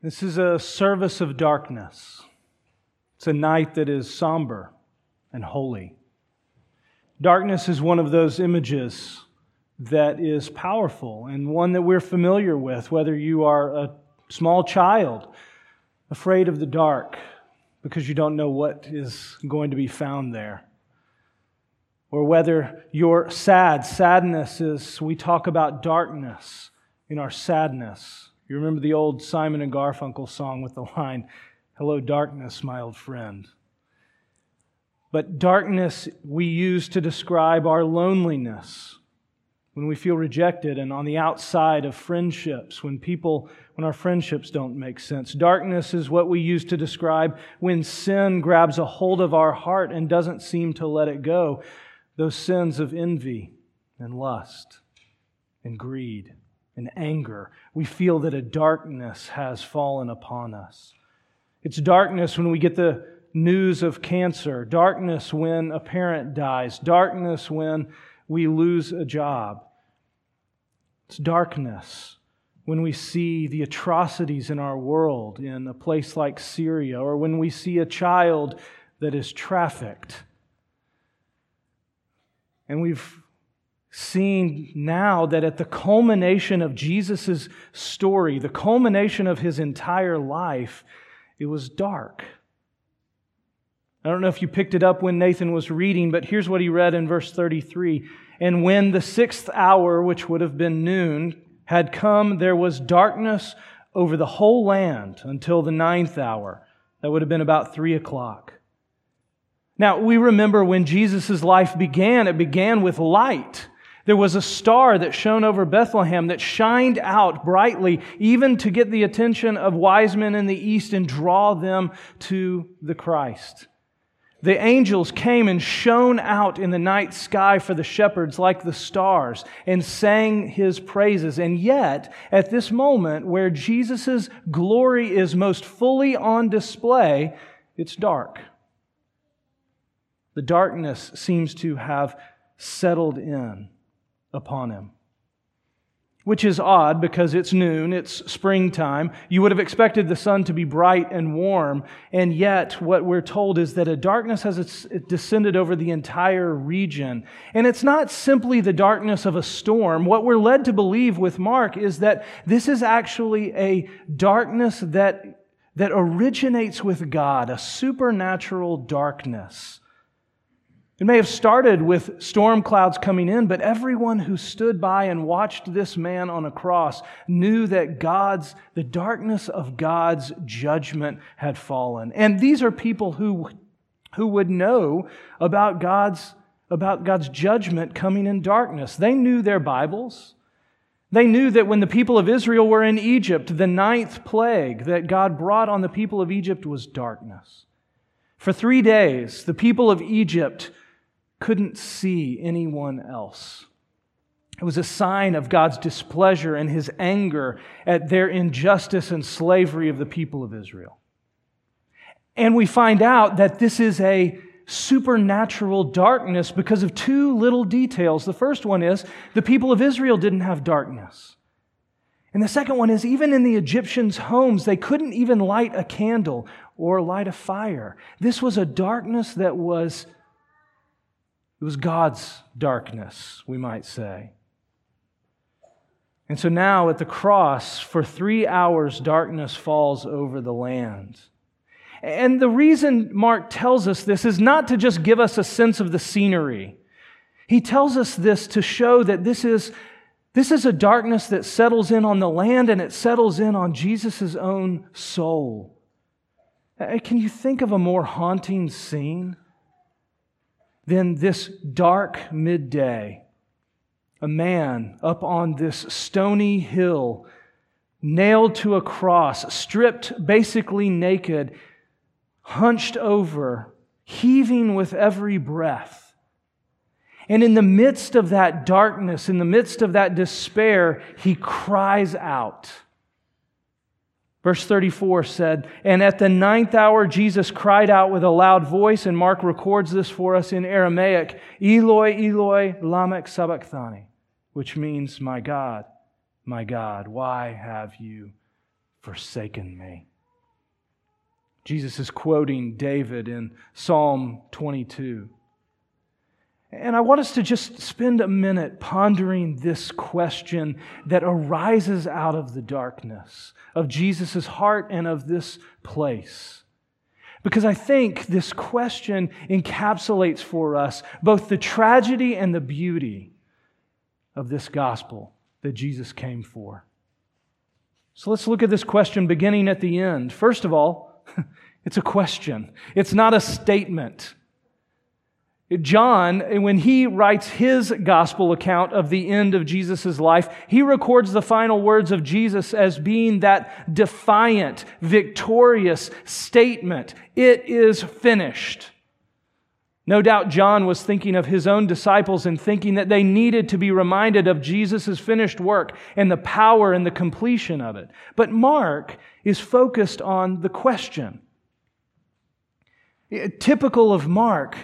This is a service of darkness. It's a night that is somber and holy. Darkness is one of those images that is powerful and one that we're familiar with, whether you are a small child afraid of the dark because you don't know what is going to be found there, or whether you're sad. Sadness is, we talk about darkness in our sadness you remember the old Simon and Garfunkel song with the line, Hello, darkness, my old friend. But darkness we use to describe our loneliness when we feel rejected and on the outside of friendships, when people, when our friendships don't make sense. Darkness is what we use to describe when sin grabs a hold of our heart and doesn't seem to let it go. Those sins of envy and lust and greed and anger. We feel that a darkness has fallen upon us. It's darkness when we get the news of cancer, darkness when a parent dies, darkness when we lose a job. It's darkness when we see the atrocities in our world in a place like Syria, or when we see a child that is trafficked. And we've seeing now that at the culmination of Jesus' story, the culmination of his entire life, it was dark. I don't know if you picked it up when Nathan was reading, but here's what he read in verse 33. And when the sixth hour, which would have been noon, had come, there was darkness over the whole land until the ninth hour. That would have been about three o'clock. Now, we remember when Jesus' life began, it began with light. There was a star that shone over Bethlehem that shined out brightly, even to get the attention of wise men in the east and draw them to the Christ. The angels came and shone out in the night sky for the shepherds like the stars and sang his praises. And yet, at this moment where Jesus' glory is most fully on display, it's dark. The darkness seems to have settled in upon him. Which is odd because it's noon, it's springtime. You would have expected the sun to be bright and warm, and yet what we're told is that a darkness has descended over the entire region. And it's not simply the darkness of a storm. What we're led to believe with Mark is that this is actually a darkness that, that originates with God, a supernatural darkness it may have started with storm clouds coming in, but everyone who stood by and watched this man on a cross knew that God's, the darkness of God's judgment had fallen. And these are people who, who would know about God's, about God's judgment coming in darkness. They knew their Bibles. They knew that when the people of Israel were in Egypt, the ninth plague that God brought on the people of Egypt was darkness. For three days, the people of Egypt couldn't see anyone else. It was a sign of God's displeasure and his anger at their injustice and slavery of the people of Israel. And we find out that this is a supernatural darkness because of two little details. The first one is the people of Israel didn't have darkness. And the second one is even in the Egyptians' homes, they couldn't even light a candle or light a fire. This was a darkness that was it was God's darkness, we might say. And so now at the cross, for three hours, darkness falls over the land. And the reason Mark tells us this is not to just give us a sense of the scenery. He tells us this to show that this is, this is a darkness that settles in on the land and it settles in on Jesus' own soul. Uh, can you think of a more haunting scene? Then, this dark midday, a man up on this stony hill, nailed to a cross, stripped basically naked, hunched over, heaving with every breath. And in the midst of that darkness, in the midst of that despair, he cries out. Verse 34 said, And at the ninth hour, Jesus cried out with a loud voice, and Mark records this for us in Aramaic Eloi, Eloi, lama sabachthani, which means, My God, my God, why have you forsaken me? Jesus is quoting David in Psalm 22. And I want us to just spend a minute pondering this question that arises out of the darkness of Jesus' heart and of this place. Because I think this question encapsulates for us both the tragedy and the beauty of this gospel that Jesus came for. So let's look at this question beginning at the end. First of all, it's a question, it's not a statement. John, when he writes his gospel account of the end of Jesus' life, he records the final words of Jesus as being that defiant, victorious statement It is finished. No doubt John was thinking of his own disciples and thinking that they needed to be reminded of Jesus' finished work and the power and the completion of it. But Mark is focused on the question. Typical of Mark,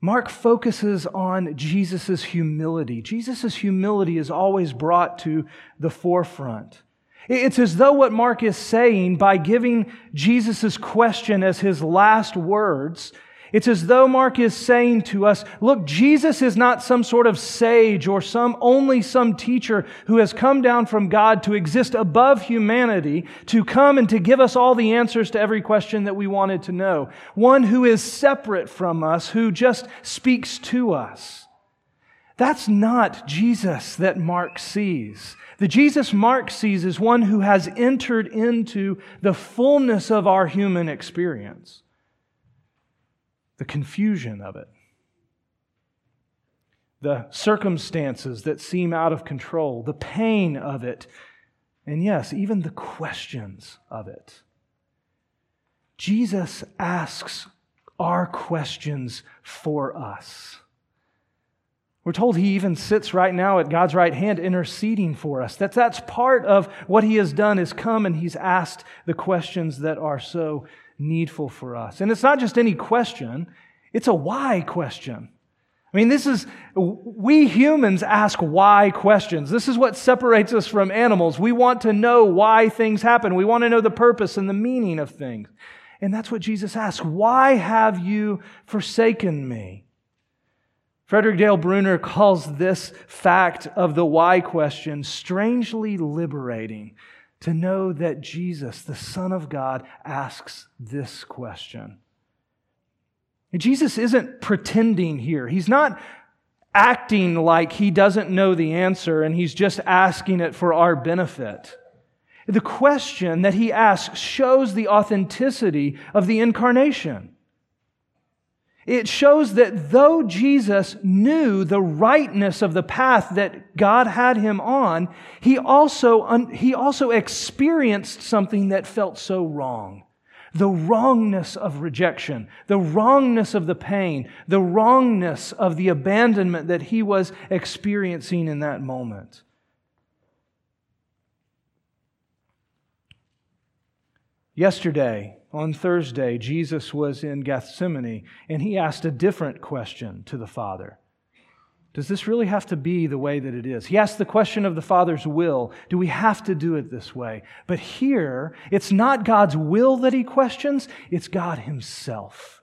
Mark focuses on Jesus' humility. Jesus' humility is always brought to the forefront. It's as though what Mark is saying by giving Jesus' question as his last words it's as though Mark is saying to us, look, Jesus is not some sort of sage or some only some teacher who has come down from God to exist above humanity, to come and to give us all the answers to every question that we wanted to know. One who is separate from us, who just speaks to us. That's not Jesus that Mark sees. The Jesus Mark sees is one who has entered into the fullness of our human experience the confusion of it, the circumstances that seem out of control, the pain of it, and yes, even the questions of it. Jesus asks our questions for us. We're told he even sits right now at God's right hand interceding for us. That that's part of what he has done is come and he's asked the questions that are so needful for us. And it's not just any question, it's a why question. I mean, this is, we humans ask why questions. This is what separates us from animals. We want to know why things happen. We want to know the purpose and the meaning of things. And that's what Jesus asks. Why have you forsaken me? Frederick Dale Bruner calls this fact of the why question strangely liberating to know that Jesus, the Son of God, asks this question. Jesus isn't pretending here. He's not acting like he doesn't know the answer and he's just asking it for our benefit. The question that he asks shows the authenticity of the incarnation. It shows that though Jesus knew the rightness of the path that God had him on, he also, he also experienced something that felt so wrong. The wrongness of rejection, the wrongness of the pain, the wrongness of the abandonment that he was experiencing in that moment. Yesterday, on Thursday, Jesus was in Gethsemane and he asked a different question to the Father. Does this really have to be the way that it is? He asked the question of the Father's will. Do we have to do it this way? But here, it's not God's will that he questions, it's God himself.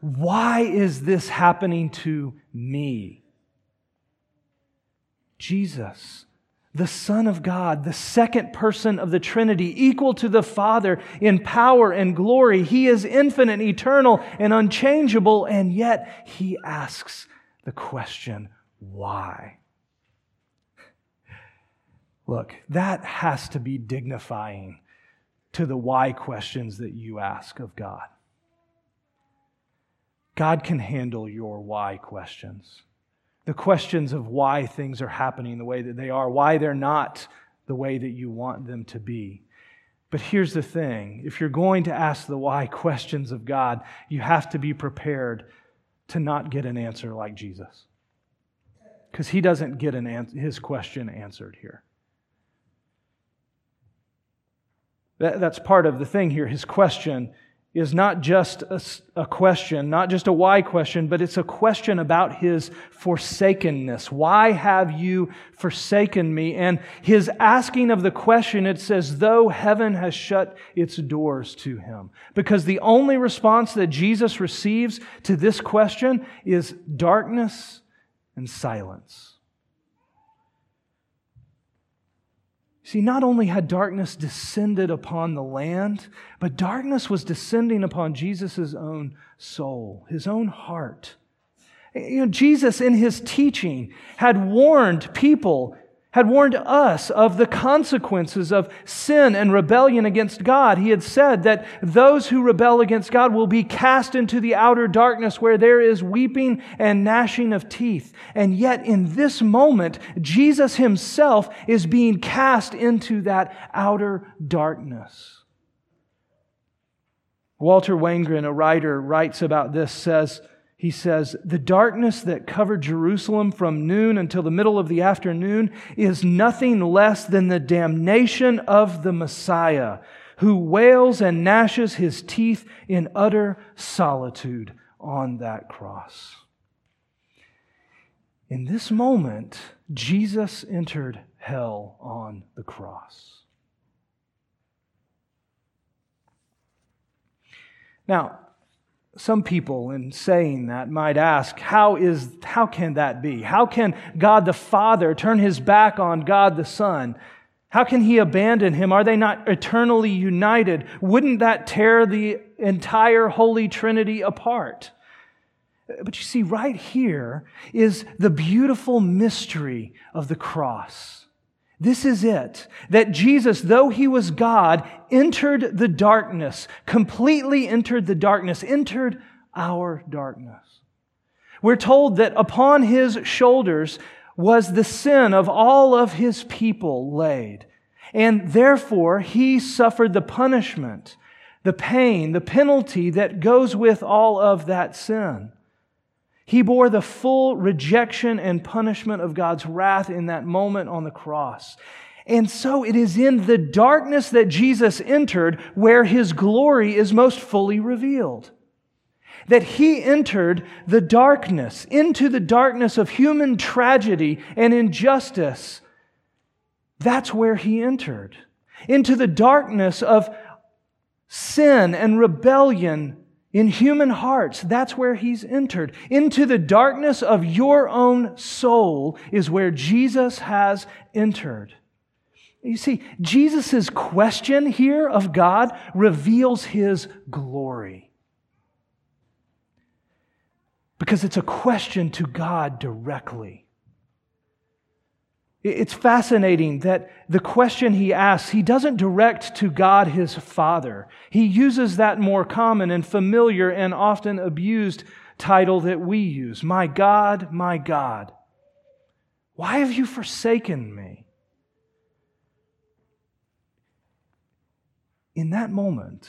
Why is this happening to me? Jesus the Son of God, the second person of the Trinity, equal to the Father in power and glory. He is infinite, eternal, and unchangeable, and yet he asks the question, why? Look, that has to be dignifying to the why questions that you ask of God. God can handle your why questions the questions of why things are happening the way that they are, why they're not the way that you want them to be. But here's the thing if you're going to ask the why questions of God, you have to be prepared to not get an answer like Jesus. Because he doesn't get an his question answered here. That, that's part of the thing here. His question is not just a, a, question, not just a why question, but it's a question about his forsakenness. Why have you forsaken me? And his asking of the question, it says, though heaven has shut its doors to him. Because the only response that Jesus receives to this question is darkness and silence. See, not only had darkness descended upon the land, but darkness was descending upon Jesus' own soul, his own heart. You know, Jesus, in his teaching, had warned people had warned us of the consequences of sin and rebellion against God. He had said that those who rebel against God will be cast into the outer darkness where there is weeping and gnashing of teeth. And yet, in this moment, Jesus himself is being cast into that outer darkness. Walter Wangerin, a writer, writes about this, says, he says, The darkness that covered Jerusalem from noon until the middle of the afternoon is nothing less than the damnation of the Messiah, who wails and gnashes his teeth in utter solitude on that cross. In this moment, Jesus entered hell on the cross. Now, some people in saying that might ask how is how can that be? How can god the father turn his back on god the son? How can he abandon him? Are they not eternally united? Wouldn't that tear the entire holy trinity apart? But you see right here is the beautiful mystery of the cross this is it. That Jesus, though he was God, entered the darkness, completely entered the darkness, entered our darkness. We're told that upon his shoulders was the sin of all of his people laid. And therefore, he suffered the punishment, the pain, the penalty that goes with all of that sin. He bore the full rejection and punishment of God's wrath in that moment on the cross. And so it is in the darkness that Jesus entered where his glory is most fully revealed. That he entered the darkness, into the darkness of human tragedy and injustice. That's where he entered. Into the darkness of sin and rebellion in human hearts, that's where he's entered. Into the darkness of your own soul is where Jesus has entered. You see, Jesus' question here of God reveals his glory. Because it's a question to God directly. It's fascinating that the question he asks, he doesn't direct to God his Father. He uses that more common and familiar and often abused title that we use My God, my God, why have you forsaken me? In that moment,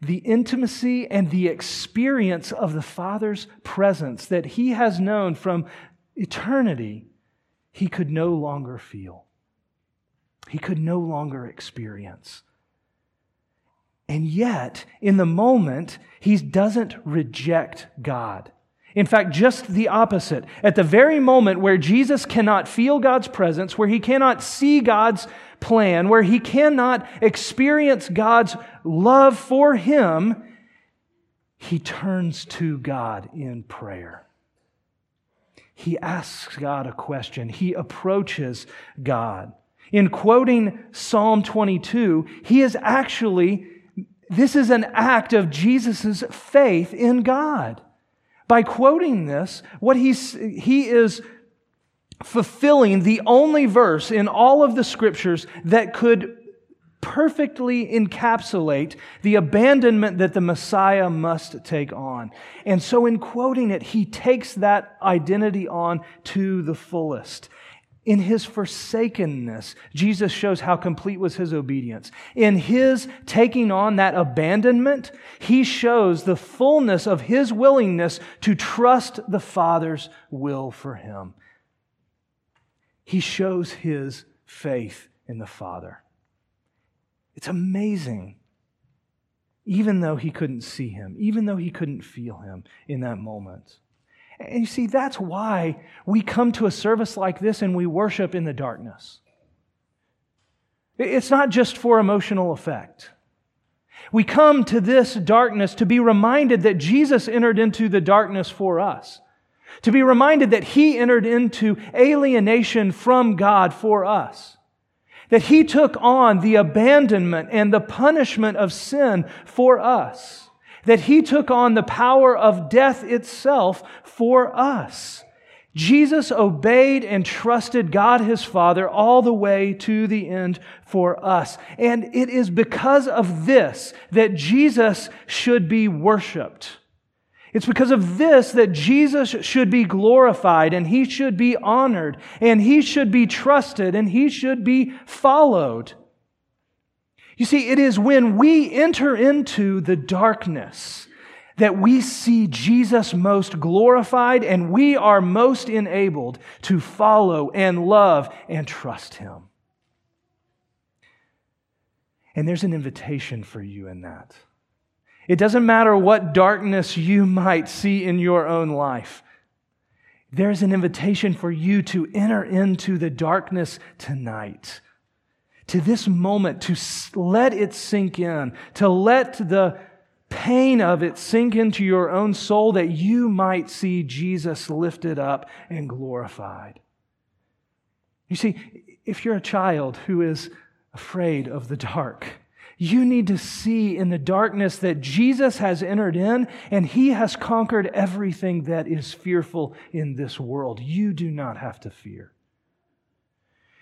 the intimacy and the experience of the Father's presence that he has known from eternity he could no longer feel. He could no longer experience. And yet, in the moment, he doesn't reject God. In fact, just the opposite. At the very moment where Jesus cannot feel God's presence, where he cannot see God's plan, where he cannot experience God's love for him, he turns to God in prayer he asks God a question. He approaches God. In quoting Psalm 22, he is actually, this is an act of Jesus' faith in God. By quoting this, what he's, he is fulfilling the only verse in all of the scriptures that could perfectly encapsulate the abandonment that the Messiah must take on. And so, in quoting it, he takes that identity on to the fullest. In his forsakenness, Jesus shows how complete was his obedience. In his taking on that abandonment, he shows the fullness of his willingness to trust the Father's will for him. He shows his faith in the Father. It's amazing. even though he couldn't see him, even though he couldn't feel him in that moment. And you see, that's why we come to a service like this and we worship in the darkness. It's not just for emotional effect. We come to this darkness to be reminded that Jesus entered into the darkness for us. To be reminded that He entered into alienation from God for us. That He took on the abandonment and the punishment of sin for us. That He took on the power of death itself for us. Jesus obeyed and trusted God his Father all the way to the end for us. And it is because of this that Jesus should be worshiped. It's because of this that Jesus should be glorified and he should be honored and he should be trusted and he should be followed. You see, it is when we enter into the darkness that we see Jesus most glorified and we are most enabled to follow and love and trust him. And there's an invitation for you in that. It doesn't matter what darkness you might see in your own life. There's an invitation for you to enter into the darkness tonight, to this moment, to let it sink in, to let the pain of it sink into your own soul that you might see Jesus lifted up and glorified. You see, if you're a child who is afraid of the dark, you need to see in the darkness that Jesus has entered in and he has conquered everything that is fearful in this world. You do not have to fear.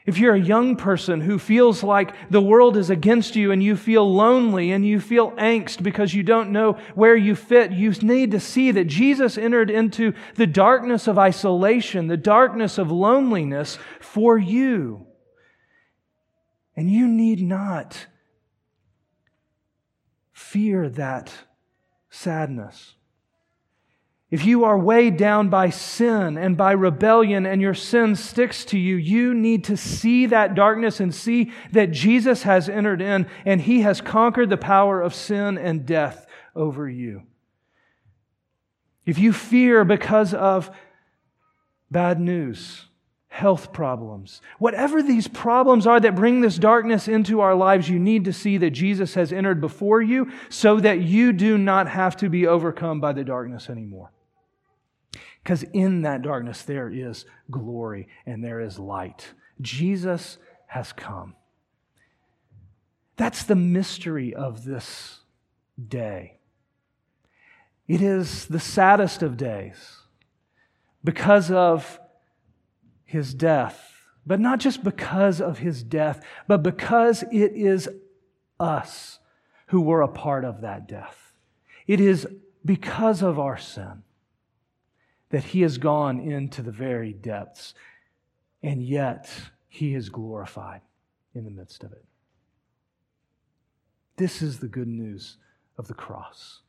If you're a young person who feels like the world is against you and you feel lonely and you feel angst because you don't know where you fit, you need to see that Jesus entered into the darkness of isolation, the darkness of loneliness for you. And you need not fear that sadness. If you are weighed down by sin and by rebellion and your sin sticks to you, you need to see that darkness and see that Jesus has entered in and he has conquered the power of sin and death over you. If you fear because of bad news, health problems, whatever these problems are that bring this darkness into our lives, you need to see that Jesus has entered before you so that you do not have to be overcome by the darkness anymore. Because in that darkness, there is glory and there is light. Jesus has come. That's the mystery of this day. It is the saddest of days because of his death. But not just because of his death, but because it is us who were a part of that death. It is because of our sin that he has gone into the very depths, and yet he is glorified in the midst of it. This is the good news of the cross,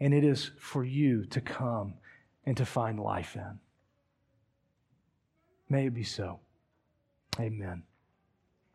and it is for you to come and to find life in. May it be so. Amen.